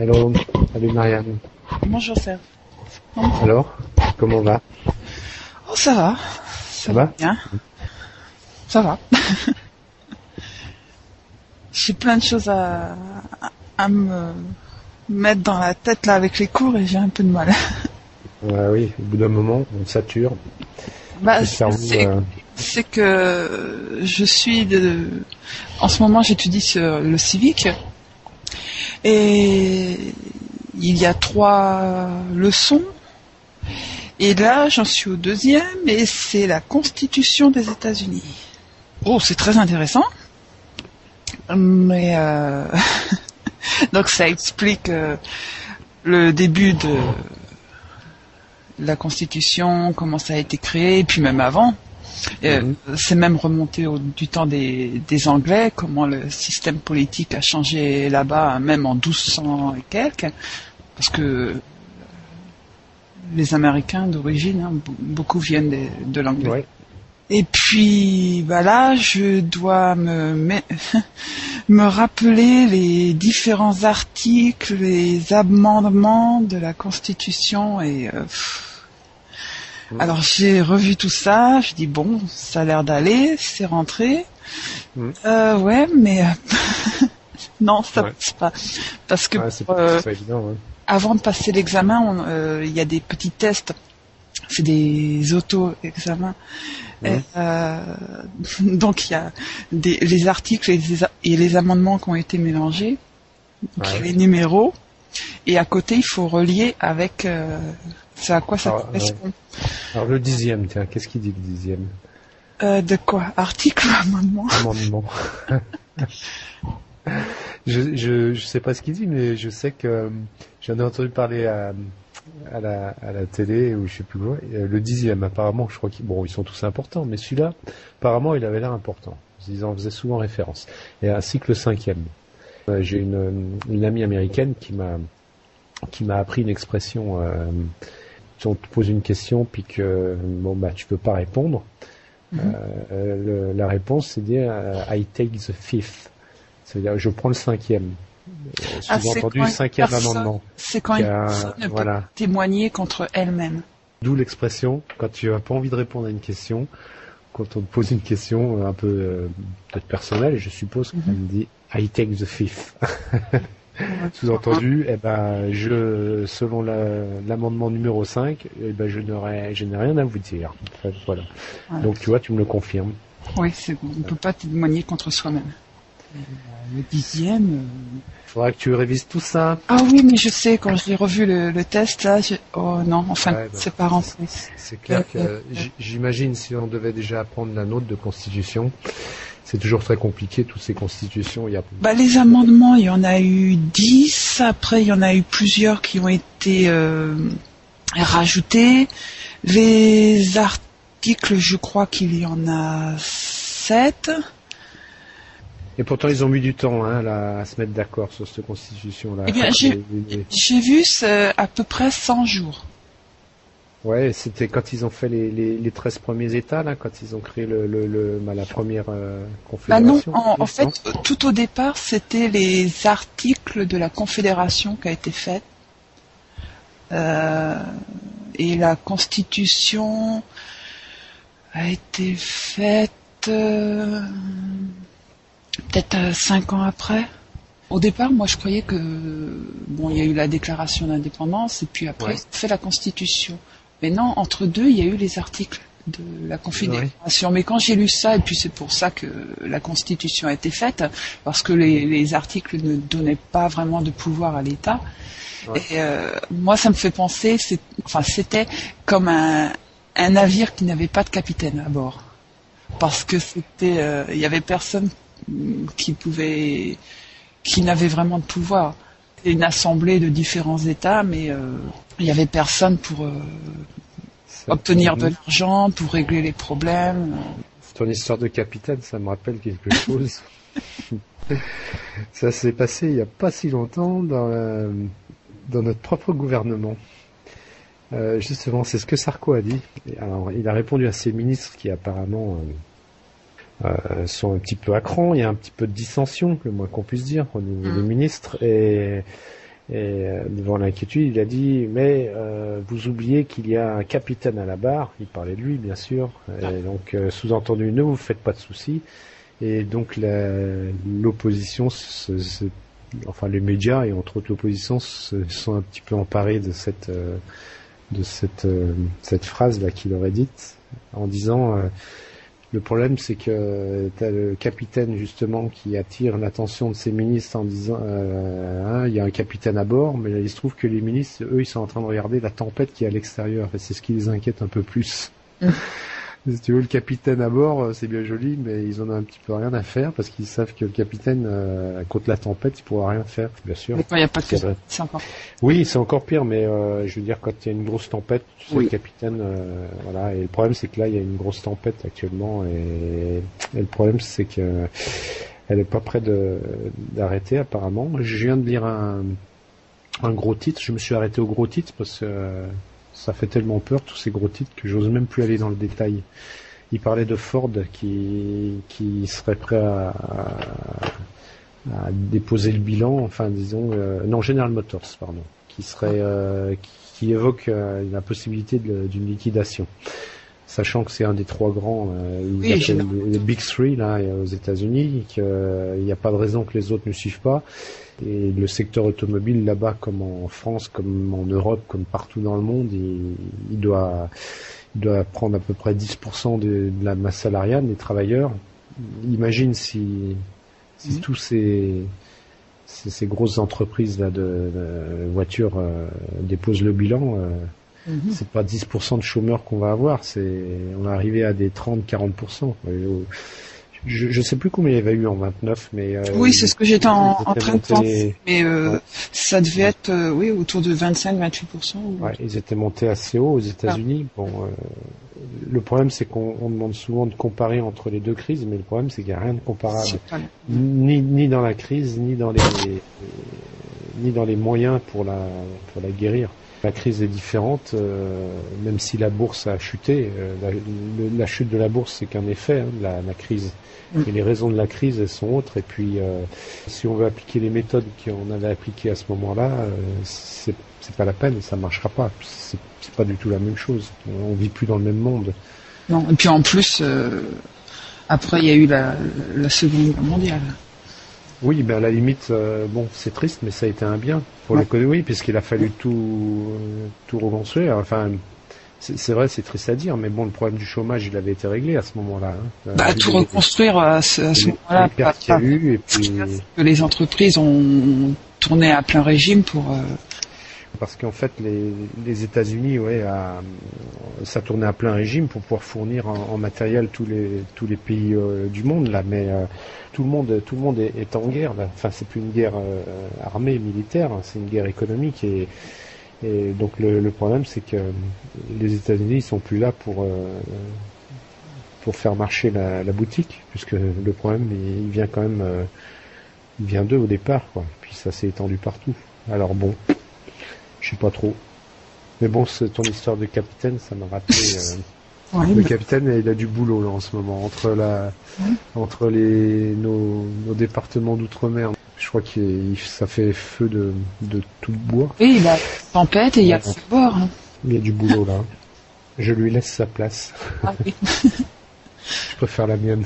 Hello, salut Marianne. Bonjour Serge. Alors, comment va Oh, ça va. Ça, va bien. Ça va. J'ai plein de choses à, à me mettre dans la tête là avec les cours et j'ai un peu de mal. Ouais, oui, au bout d'un moment, on sature. Bah, c'est euh, c'est que je suis de... En ce moment, j'étudies sur le civique et il y a trois leçons. Et là, j'en suis au deuxième et c'est la Constitution des États-Unis. Oh, c'est très intéressant. Mais euh, donc ça explique euh, le début de la Constitution, comment ça a été créé, et puis même avant. Euh. C'est même remonté au, du temps des, des Anglais, comment le système politique a changé là-bas, même en 1200 et quelques, parce que les Américains d'origine, hein, be- beaucoup viennent de, de l'anglais. ouais. Et puis, bah là, je dois me, me, me rappeler les différents articles, les amendements de la Constitution et euh, pff. Mhm. alors j'ai revu tout ça, je dis bon, ça a l'air d'aller, c'est rentré. Mhm. Euh, ouais, mais euh, non, ça Ouais. passe pas parce que Ouais, pour, euh, pas évident. avant de passer l'examen, euh, il y a des petits tests. C'est des auto-examens. Euh, donc il y a des, les articles et les, a- et les amendements qui ont été mélangés. Donc il y a les numéros. Et à côté, il faut relier avec euh, ce à quoi ça Ah, correspond. Alors le dixième, tiens, qu'est-ce qu'il dit le dixième Euh, de quoi? Article ou amendement? Amendement je, je, je sais pas ce qu'il dit, mais je sais que euh, j'en ai entendu parler à, à, la, à la télé ou je sais plus quoi. Euh, Le dixième, apparemment, je crois qu'ils bon, ils sont tous importants, mais celui-là, apparemment, il avait l'air important. Ils en faisaient souvent référence. Et ainsi que le cinquième. Euh, J'ai une, une amie américaine qui m'a qui m'a appris une expression. Euh, si on te pose une question puis que bon bah tu peux pas répondre, Mhm. euh, le- la réponse c'est dire euh, I take the fifth. Ça veut dire je prends le cinquième. Euh, Ah, Sous-entendu une cinquième personne amendement. C'est quand une a- personne ne peut voilà. témoigner contre elle-même. D'où l'expression quand tu as pas envie de répondre à une question, quand on te pose une question un peu euh, peut-être personnelle, je suppose qu'on me dit I take the fifth. Sous-entendu, eh ben, je, selon la- l'amendement numéro 5, eh ben, je n'aurais, je n'ai rien à vous dire. Voilà. Voilà. Donc, tu vois, tu me le confirmes. Oui, c'est bon. On ne peut pas témoigner contre soi-même. Le dixième. euh, Faudra que tu révises tout ça. Ah oui, mais je sais, quand j'ai revu le, le test, là, je... oh non, enfin, Ouais, bah. c'est pas rentré. C'est clair que, j- j'imagine, si on devait déjà apprendre la note de constitution, c'est toujours très compliqué, toutes ces constitutions. Il y a, Bah, les amendements, il y en a eu 10, après il y en a eu plusieurs qui ont été euh, rajoutés. Les articles, je crois qu'il y en a 7. Et pourtant, ils ont mis du temps, hein, là, à se mettre d'accord sur cette constitution-là. Eh bien, j'ai- vu c'est à peu près 100 jours. Ouais, c'était quand ils ont fait les, les, les 13 premiers États, là, quand ils ont créé le, le, le- bah, la première euh, Bah non, confédération. en, en non fait, euh, tout au départ, c'était les articles de la Confédération qui a été faite. Euh, et la Constitution a été faite euh, peut-être euh, cinq ans après. Au départ, moi, je croyais que bon, il y a eu la Déclaration d'indépendance et puis après, Ouais. fait la Constitution. Mais non, entre deux, il y a eu les articles de la Confédération. Mais quand j'ai lu ça, et puis c'est pour ça que la Constitution a été faite, parce que les, les articles ne donnaient pas vraiment de pouvoir à l'État. Ouais. Et euh, moi, ça me fait penser, enfin, c'était comme un, un navire qui n'avait pas de capitaine à bord, parce que c'était, euh, il y avait personne qui pouvait, qui n'avait vraiment de pouvoir. C'était une assemblée de différents États, mais euh, il y avait personne pour euh, obtenir de l'argent, pour régler les problèmes. Ton histoire de capitaine, ça me rappelle quelque chose. ça s'est passé il n'y a pas si longtemps dans, la- dans notre propre gouvernement. Euh, justement, c'est ce que Sarko a dit. Alors, il a répondu à ses ministres qui apparemment euh, euh, sont un petit peu à cran. Il y a un petit peu de dissension, le moins qu'on puisse dire, au niveau Mhm. des ministres. Et, Et euh, devant l'inquiétude, il a dit mais euh, vous oubliez qu'il y a un capitaine à la barre. Il parlait de lui, bien sûr. Et donc euh, sous-entendu, ne vous faites pas de soucis. Et donc l'opposition, se- se- enfin les médias et entre autres l'opposition, se sont un petit peu emparés de cette euh, de cette euh, cette phrase là qu'il aurait dite en disant euh, le problème, c'est que tu as le capitaine justement qui attire l'attention de ses ministres en disant euh, hein, il y a un capitaine à bord, mais il se trouve que les ministres, eux, ils sont en train de regarder la tempête qui est à l'extérieur. Et c'est ce qui les inquiète un peu plus. Mm. Si tu veux, le capitaine à bord, euh, c'est bien joli, mais ils en ont un petit peu rien à faire parce qu'ils savent que le capitaine, euh, contre la tempête, il pourra rien faire, bien sûr. Mais quand il n'y a pas de C'est vrai. c'est encore. Oui, c'est encore pire, mais euh, je veux dire, quand il y a une grosse tempête, tu sais, Oui. le capitaine, euh, voilà. Et le problème, c'est que là, il y a une grosse tempête actuellement, et, et le problème, c'est que elle est pas près de d'arrêter apparemment. Je viens de lire un un gros titre. Je me suis arrêté au gros titre parce que euh, ça fait tellement peur tous ces gros titres que j'ose même plus aller dans le détail. Il parlait de Ford qui qui serait prêt à, déposer le bilan, enfin disons euh, non General Motors pardon, qui serait euh, qui, qui évoque euh, la possibilité d'une liquidation. Sachant que c'est un des trois grands, euh, Oui, les, Big Three là aux États-Unis, qu'il n'y a pas de raison que les autres ne suivent pas. Et le secteur automobile là-bas, comme en France, comme en Europe, comme partout dans le monde, il, il doit, il doit prendre à peu près 10% de, de la masse salariale des travailleurs. Imagine si, si Mhm. tous ces, ces, ces grosses entreprises là de, de voitures euh, déposent le bilan. euh, Mhm. c'est pas 10% de chômeurs qu'on va avoir, c'est on va arriver à des 30-40%. Euh, Je, je sais plus combien il y avait eu en 29, mais euh, Oui, c'est ce que j'étais en, train de penser. Mais euh, Ouais. ça devait être, euh, oui, autour de 25-28%. ou- Ouais, ils étaient montés assez haut aux États-Unis. Bon, euh, le problème c'est qu'on on demande souvent de comparer entre les deux crises, mais le problème c'est qu'il n'y a rien de comparable, ni, ni dans la crise, ni dans les ni dans les moyens pour la pour la guérir. La crise est différente, euh, même si la bourse a chuté. euh, la, le- la chute de la bourse, c'est qu'un effet hein, de la, la crise. Mm. Et les raisons de la crise, elles sont autres. Et puis, euh, si on veut appliquer les méthodes qu'on avait appliquées à ce moment-là, c'est pas la peine, ça marchera pas. C'est pas du tout la même chose. On vit plus dans le même monde. Non. Et puis en plus, après, il y a eu la, la Seconde Guerre mondiale. Oui, ben à la limite, euh, bon, c'est triste, mais ça a été un bien pour Ouais. l'économie, puisqu'il a fallu tout euh, tout reconstruire. Enfin, c'est c'est vrai, c'est triste à dire, mais bon, le problème du chômage, il avait été réglé à ce moment-là. hein. Bah, Euh, tout les- reconstruire à ce, à ce les- moment-là. les pertes qu'il y a pas- eu, et puis que les entreprises ont tourné à plein régime pour. euh, parce qu'en fait, les, États-Unis, ouais, ça tournait à plein régime pour pouvoir fournir en, matériel tous les tous les pays euh, du monde là, mais euh, tout le monde tout le monde est, en guerre. Là. Enfin, c'est plus une guerre euh, armée militaire, hein, c'est une guerre économique et donc le, problème, c'est que les États-Unis ils sont plus là pour pour faire marcher la, boutique, puisque le problème il, il vient quand même il vient d'eux au départ, quoi. Puis ça s'est étendu partout. Alors bon, je sais pas trop. Mais bon, c'est ton histoire de capitaine, ça m'a rappelé. euh, ouais, le capitaine, il a du boulot là en ce moment entre la, entre les nos, nos départements d'outre-mer. Je crois que ça fait feu de, de tout bois. oui, il y a tempête et il y a le bord. hein. Il y a du boulot là. Je lui laisse sa place. Ah, oui. Je préfère la mienne.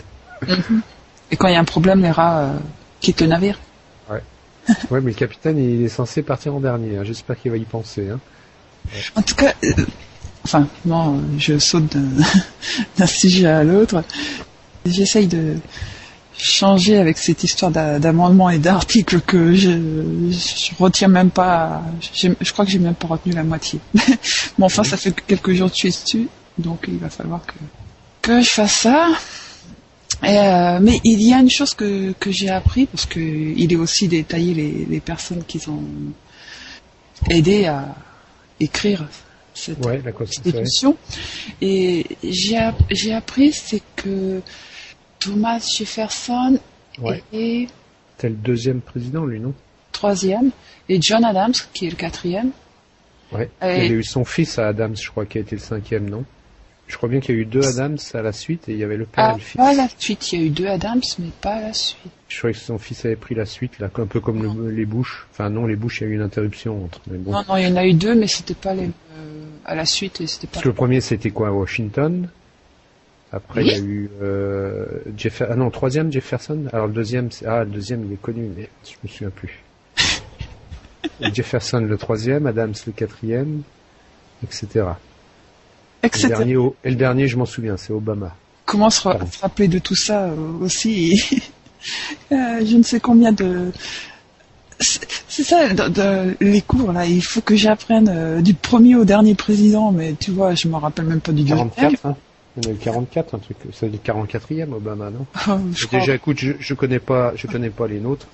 Et quand il y a un problème, les rats euh, quittent le navire. Ouais, mais le capitaine, il est censé partir en dernier. hein. J'espère qu'il va y penser. Hein. En tout cas, euh, enfin, non, je saute d'un sujet à l'autre. J'essaye de changer avec cette histoire d'a- d'amendement et d'articles que je, je retiens même pas. Je crois que j'ai même pas retenu la moitié. bon, enfin, ça fait que quelques jours que je suis dessus, donc il va falloir que que je fasse ça. Euh, mais il y a une chose que, que j'ai appris parce que il est aussi détaillé les, les personnes qui ont aidé à écrire cette Ouais, la constitution. Et j'ai app- j'ai appris c'est que Thomas Jefferson Ouais. est T'es le deuxième président, lui, non? troisième et John Adams qui est le quatrième. Ouais. Et- Il y avait eu son fils à Adams, je crois, qui a été le cinquième, non? Je crois bien qu'il y a eu deux Adams à la suite et il y avait le père Ah, et le fils. pas à la suite. Il y a eu deux Adams, mais pas à la suite. Je croyais que son fils avait pris la suite, là, un peu comme le- les Bush. Enfin non, les Bush, il y a eu une interruption entre. Mais bon. Non, non, il y en a eu deux, mais c'était pas les euh, à la suite et c'était pas. Parce que le premier, c'était quoi, Washington? Après, Oui. il y a eu euh, Jefferson. Ah non, troisième Jefferson? Alors le deuxième, c'est ah le deuxième, il est connu, mais je me souviens plus. Jefferson le troisième, Adams le quatrième, etc. Et Etc. le dernier, et le dernier, je m'en souviens, c'est Obama. Comment se, Pardon. rappeler de tout ça euh, aussi Euh, Je ne sais combien de. C'est ça, de- de- les cours là. Il faut que j'apprenne euh, du premier au dernier président, mais tu vois, je me rappelle même pas du deuxième. 44, hein Il y en a eu 44, un truc. C'est le 44e Obama, non? Oh, je crois. Déjà, écoute, je, je connais pas, je connais pas les nôtres.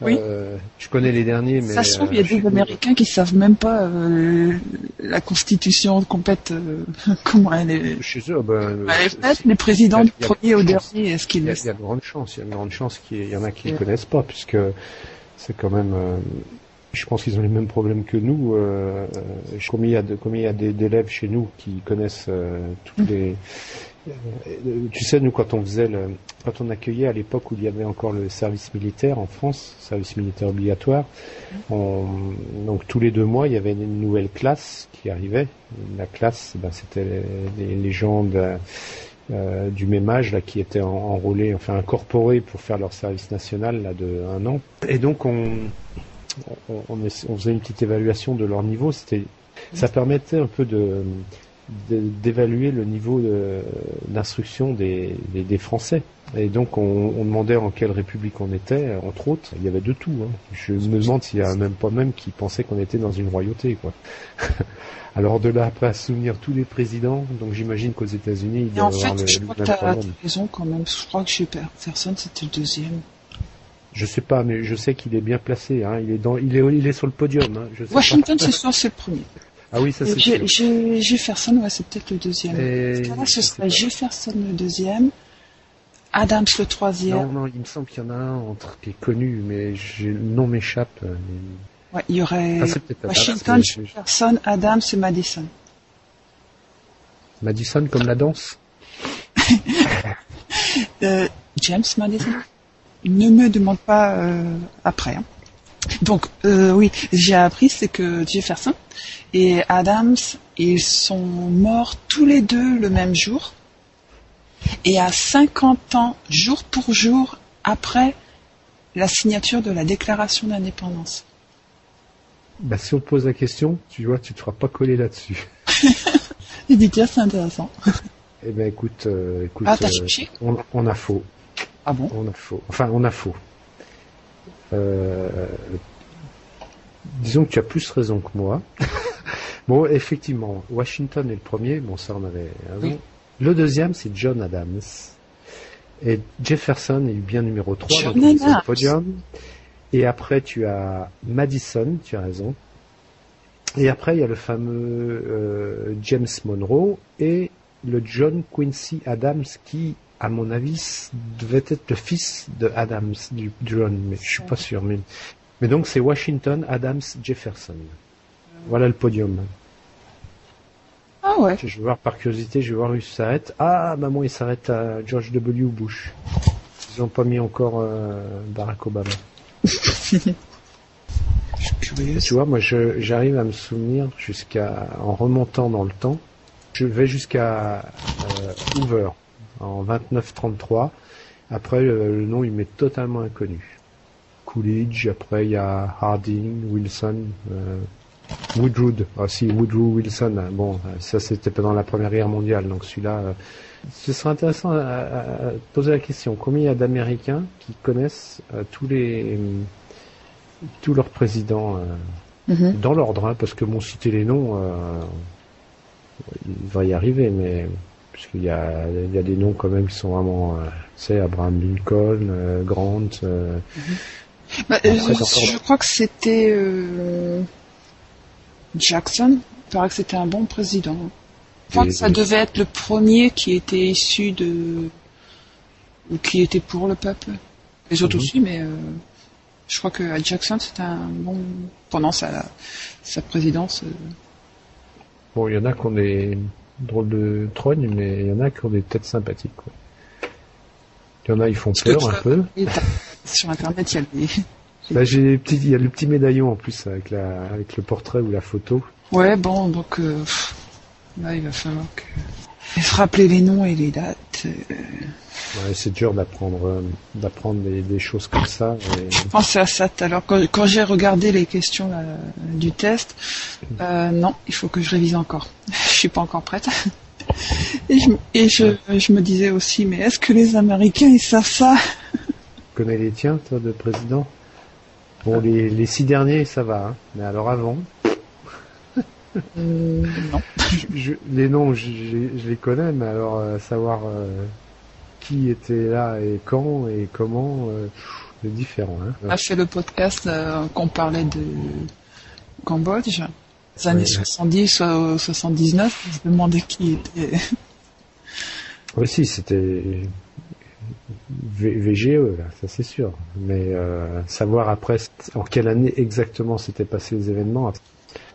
Oui. Euh, je connais les derniers, mais Ça se trouve, il y a euh, des Américains qui savent même pas euh, la constitution complète, euh, comment elle est. Chez eux, ben, Elle est faite, les présidents il du y il y premier au chance. dernier, est-ce Il qu'ils y, le a, il y a de grandes chances, il y a de grandes chances qu'il y en a qui ne Ouais. connaissent pas, puisque c'est quand même, euh, je pense qu'ils ont les mêmes problèmes que nous. Euh, euh, je- combien il y a de- il y a des- d'élèves chez nous qui connaissent euh, toutes les. Euh, tu sais, nous, quand on faisait quand on accueillait à l'époque où il y avait encore le service militaire en France, service militaire obligatoire, on, donc tous les deux mois, il y avait une nouvelle classe qui arrivait. La classe, ben, c'était les, gens euh, du même âge là qui étaient en- enrôlés, enfin incorporés pour faire leur service national là de un an. Et donc on faisait une petite évaluation de leur niveau. Ça permettait un peu de- d'évaluer le niveau d'instruction des, des, des Français. Et donc on, on demandait en quelle république on était, entre autres. Il y avait de tout. Hein. Je me demande s'il y a même pas même qui pensaient qu'on était dans une royauté. Quoi. Alors de là après à se souvenir tous les présidents, donc j'imagine qu'aux États-Unis il en y avoir fait, le, je crois que raison quand même. Je crois que chez personne, c'était le deuxième. Je sais pas, mais je sais qu'il est bien placé. Hein. Il est dans, il est, il est sur le podium. Hein. Je sais Washington, c'est sûr, c'est le premier. Ah oui, ça c'est sûr. Jefferson, ouais, c'est peut-être le deuxième. Et- Dans ce serait. Jefferson le deuxième, Adams le Non, troisième. non, il me semble qu'il y en a un entre qui est connu, mais le nom m'échappe. euh, mais- Ouais, il y aurait Ah, Adams, Washington, mais je- Jefferson, Adams et Madison. Madison comme la danse? Euh, James Madison. Ne me demande pas euh, après. hein. Donc, euh, oui, j'ai appris, c'est que Jefferson et Adams, ils sont morts tous les deux le même jour. Et à 50 ans, jour pour jour, après la signature de la déclaration d'indépendance. Bah, si on te pose la question, tu vois, tu te feras pas coller là-dessus. Il dit tiens, c'est intéressant. Eh ben, écoute, euh, écoute, Ah, euh, on, on a faux. Ah bon? On a faux. Enfin, on a faux. Euh, disons que tu as plus raison que moi. bon, effectivement, Washington est le premier. Bon, ça, on avait raison. Oui. Le deuxième, c'est John Adams. Et Jefferson est bien numéro 3, John donc il est sur le podium. Et après, tu as Madison, tu as raison. Et après, il y a le fameux euh, James Monroe et le John Quincy Adams qui, à mon avis, devait être le fils de Adams, du John, mais je suis pas sûr. Mais, mais donc c'est Washington, Adams, Jefferson. Voilà le podium. Ah ouais. Je vais voir par curiosité, je vais voir où il s'arrête. Ah, maman, il s'arrête à George W. Bush. Ils ont pas mis encore euh, Barack Obama. Je suis curieuse. Tu vois, moi, j'arrive à me souvenir jusqu'à, en remontant dans le temps, je vais jusqu'à euh, Hoover en 29-33. Après, le, le nom, il m'est totalement inconnu. Coolidge, après, il y a Harding, Wilson, euh, Woodrow. Ah si, Woodrow Wilson. hein. Bon, euh, ça, c'était pendant la Première Guerre mondiale. Donc, celui-là, euh, ce serait intéressant à, à- poser la question. Combien il y a d'Américains qui connaissent euh, tous les tous leurs présidents euh, Mhm. dans l'ordre, hein, parce que bon, citer les noms, euh, il va y arriver, mais puisqu'il y a, il y a des noms quand même qui sont vraiment, euh, tu sais, Abraham Lincoln, euh, Grant, euh, Bah, euh, Après, je, crois que c'était Jackson. Il paraît que c'était un bon président. Je crois Et- que ça devait être le premier qui était issu de ou qui était pour le peuple. Les autres Mhm. aussi, mais je crois que Jackson c'était un bon pendant sa sa présidence. bon, il y en a qu'on est, drôle de trogne, mais il y en a qui ont des têtes sympathiques. Quoi. Il y en a, ils font peur un peu. Sur internet, il y a des... Bah, j'ai les petits, il y a le petit médaillon en plus avec la, avec le portrait ou la photo. Ouais, bon, donc euh, là, il va falloir que se rappeler les noms et les dates. euh, Ouais, c'est dur d'apprendre, euh, d'apprendre des, des choses comme ça. et- Je pensais à ça tout à l'heure. Quand, quand j'ai regardé les questions là, du test, euh, non, il faut que je révise encore. Je suis pas encore prête. Et je, me- et je, je me disais aussi, mais est-ce que les Américains ils savent ça? Tu connais les tiens, toi, de président? Bon, les, les six derniers, ça va. hein. Mais alors avant, Euh, Non. je, les noms, je, les connais, mais alors euh, savoir euh, qui était là et quand et comment, c'est différent. Hein. On a fait le podcast qu'on parlait de Cambodge, les années Ouais. 70 ou 79. Je me demandais qui était. Aussi, c'était V- VGE, là, ça c'est sûr. Mais savoir après en quelle année exactement s'étaient passés les événements,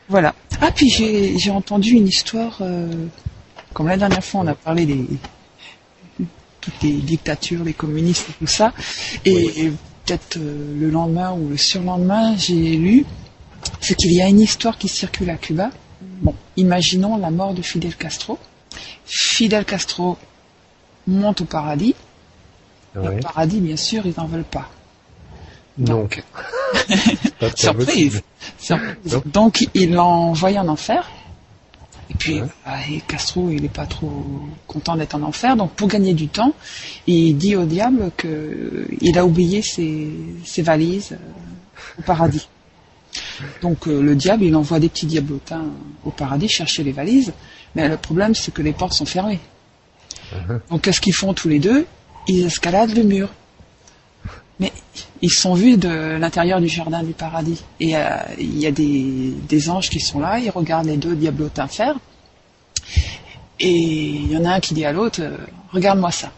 Voilà. Ah, puis j'ai j'ai entendu une histoire, euh, comme la dernière fois on a parlé des toutes les dictatures, les communistes et tout ça, et, et peut-être euh, le lendemain ou le surlendemain, j'ai lu, c'est qu'il y a une histoire qui circule à Cuba. Bon, imaginons la mort de Fidel Castro. Fidel Castro monte au paradis. ouais. Le paradis, bien sûr, ils n'en veulent pas. non, Donc, Surprise. Donc il l'a envoyé en enfer. Et puis Ouais. ah, et Castro, il n'est pas trop content d'être en enfer. Donc pour gagner du temps, il dit au diable que euh, il a oublié ses, ses valises euh, au paradis. Donc euh, le diable, il envoie des petits diablotins au paradis chercher les valises. Mais le problème, c'est que les portes sont fermées. Uh-huh. Donc qu'est-ce qu'ils font tous les deux? Ils escaladent le mur. Mais ils sont vus de l'intérieur du jardin du paradis. Et euh, il y a des, des anges qui sont là, ils regardent les deux diablotins faire. Et il y en a un qui dit à l'autre, euh, regarde-moi ça.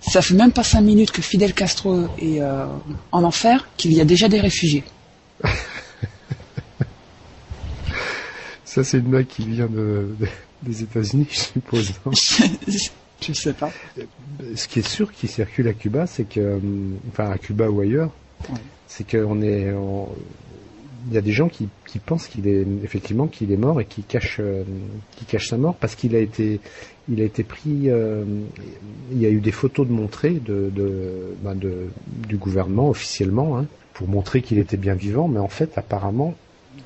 Ça fait même pas cinq minutes que Fidel Castro est euh, en enfer, qu'il y a déjà des réfugiés. Ça, c'est une blague qui vient de, de- des États-Unis, je suppose. sais pas. Ce qui est sûr qui circule à Cuba, c'est que, hum, enfin à Cuba ou ailleurs, c'est qu'on est, on- il y a des gens qui, qui pensent qu'il est effectivement qu'il est mort et qui cachent, euh, qui cachent sa mort parce qu'il a été, il a été pris. euh, il y a eu des photos de de, ben, de- du gouvernement officiellement hein, pour montrer qu'il était bien vivant, mais en fait apparemment.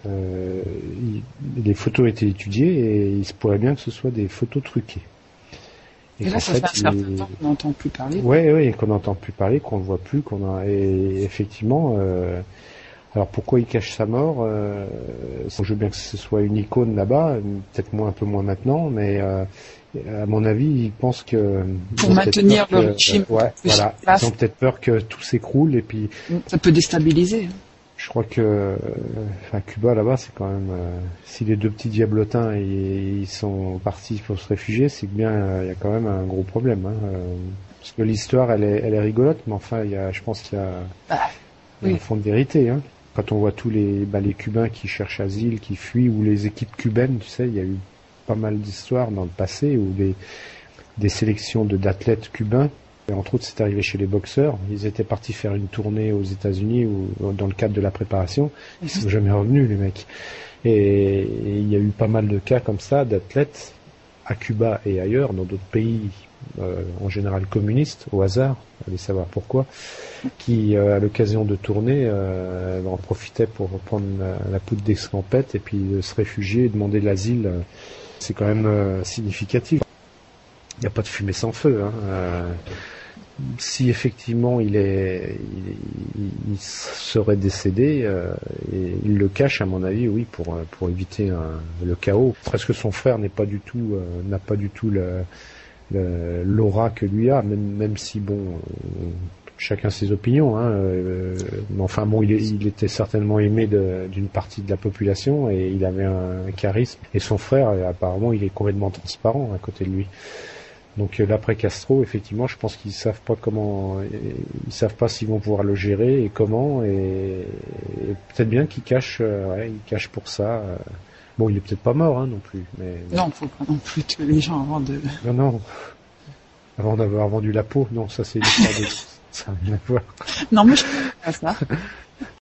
euh, il- les photos étaient étudiées et il se pourrait bien que ce soit des photos truquées. Et là, ça fait un certain il- temps qu'on n'entend plus parler. Ouais, ouais, qu'on n'entend plus parler, qu'on ne voit plus, qu'on a. Et effectivement, euh, alors pourquoi il cache sa mort euh, Je veux bien que ce soit une icône là-bas, peut-être moins, un peu moins maintenant, mais euh, à mon avis, ils pensent que Pour maintenir peur le que- régime ouais, voilà, ils ont peut-être peur que tout s'écroule et puis Ça peut déstabiliser. hein. Je crois que euh, enfin, Cuba là-bas, c'est quand même euh, si les deux petits diablotins ils, ils sont partis pour se réfugier, c'est que bien euh, il y a quand même un gros problème. Hein, euh, parce que l'histoire, elle est, elle est rigolote, mais enfin, il y a, je pense qu'il y a, il y a oui. un fond de vérité. Hein. Quand on voit tous les, bah, les Cubains qui cherchent asile, qui fuient, ou les équipes cubaines, tu sais, il y a eu pas mal d'histoires dans le passé où des, des sélections de d'athlètes cubains et entre autres, c'est arrivé chez les boxeurs. Ils étaient partis faire une tournée aux États-Unis ou dans le cadre de la préparation. Ils sont jamais revenus, les mecs. Et, il y a eu pas mal de cas comme ça d'athlètes à Cuba et ailleurs, dans d'autres pays, euh, en général communistes, au hasard, allez savoir pourquoi, qui, euh, à l'occasion de tourner, euh, en profitaient pour prendre la, la poudre d'escampette et puis de se réfugier et demander de l'asile. C'est quand même euh, significatif. Il n'y a pas de fumée sans feu. Hein. Euh, si effectivement il est, il, serait décédé, euh, il le cache à mon avis, oui, pour euh, pour éviter le chaos. Parce que son frère n'est pas du tout, n'a pas du tout l'aura que lui a, même même si bon, chacun ses opinions. Hein, mais enfin bon, il, était certainement aimé d'une partie de la population et il avait un charisme. Et son frère, apparemment, il est complètement transparent à côté de lui. Donc euh, l'après Castro, effectivement, je pense qu'ils savent pas comment, ils savent pas s'ils vont pouvoir le gérer et comment, et, et peut-être bien qu'ils cachent, euh, ouais, ils cachent pour ça euh, Bon, il est peut-être pas mort, hein, non plus. Mais Non, faut pas non plus tuer les gens avant de. non, non. Avant d'avoir vendu la peau, non, ça c'est l'histoire de. Ça n'a rien à voir. Non, mais je pas ça.